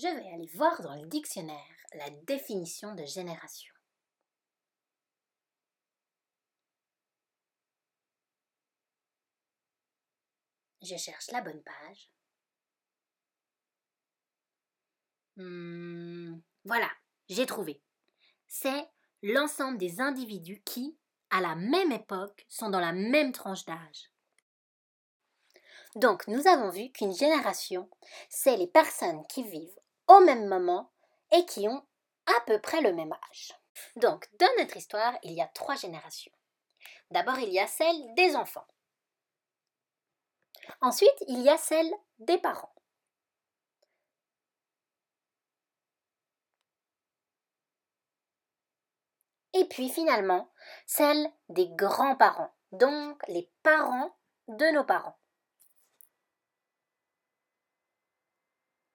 Je vais aller voir dans le dictionnaire la définition de génération. Je cherche la bonne page. Hmm, voilà, j'ai trouvé. C'est l'ensemble des individus qui, à la même époque, sont dans la même tranche d'âge. Donc, nous avons vu qu'une génération, c'est les personnes qui vivent au même moment et qui ont à peu près le même âge. Donc, dans notre histoire, il y a trois générations. D'abord, il y a celle des enfants. Ensuite, il y a celle des parents. Et puis finalement, celle des grands-parents, donc les parents de nos parents.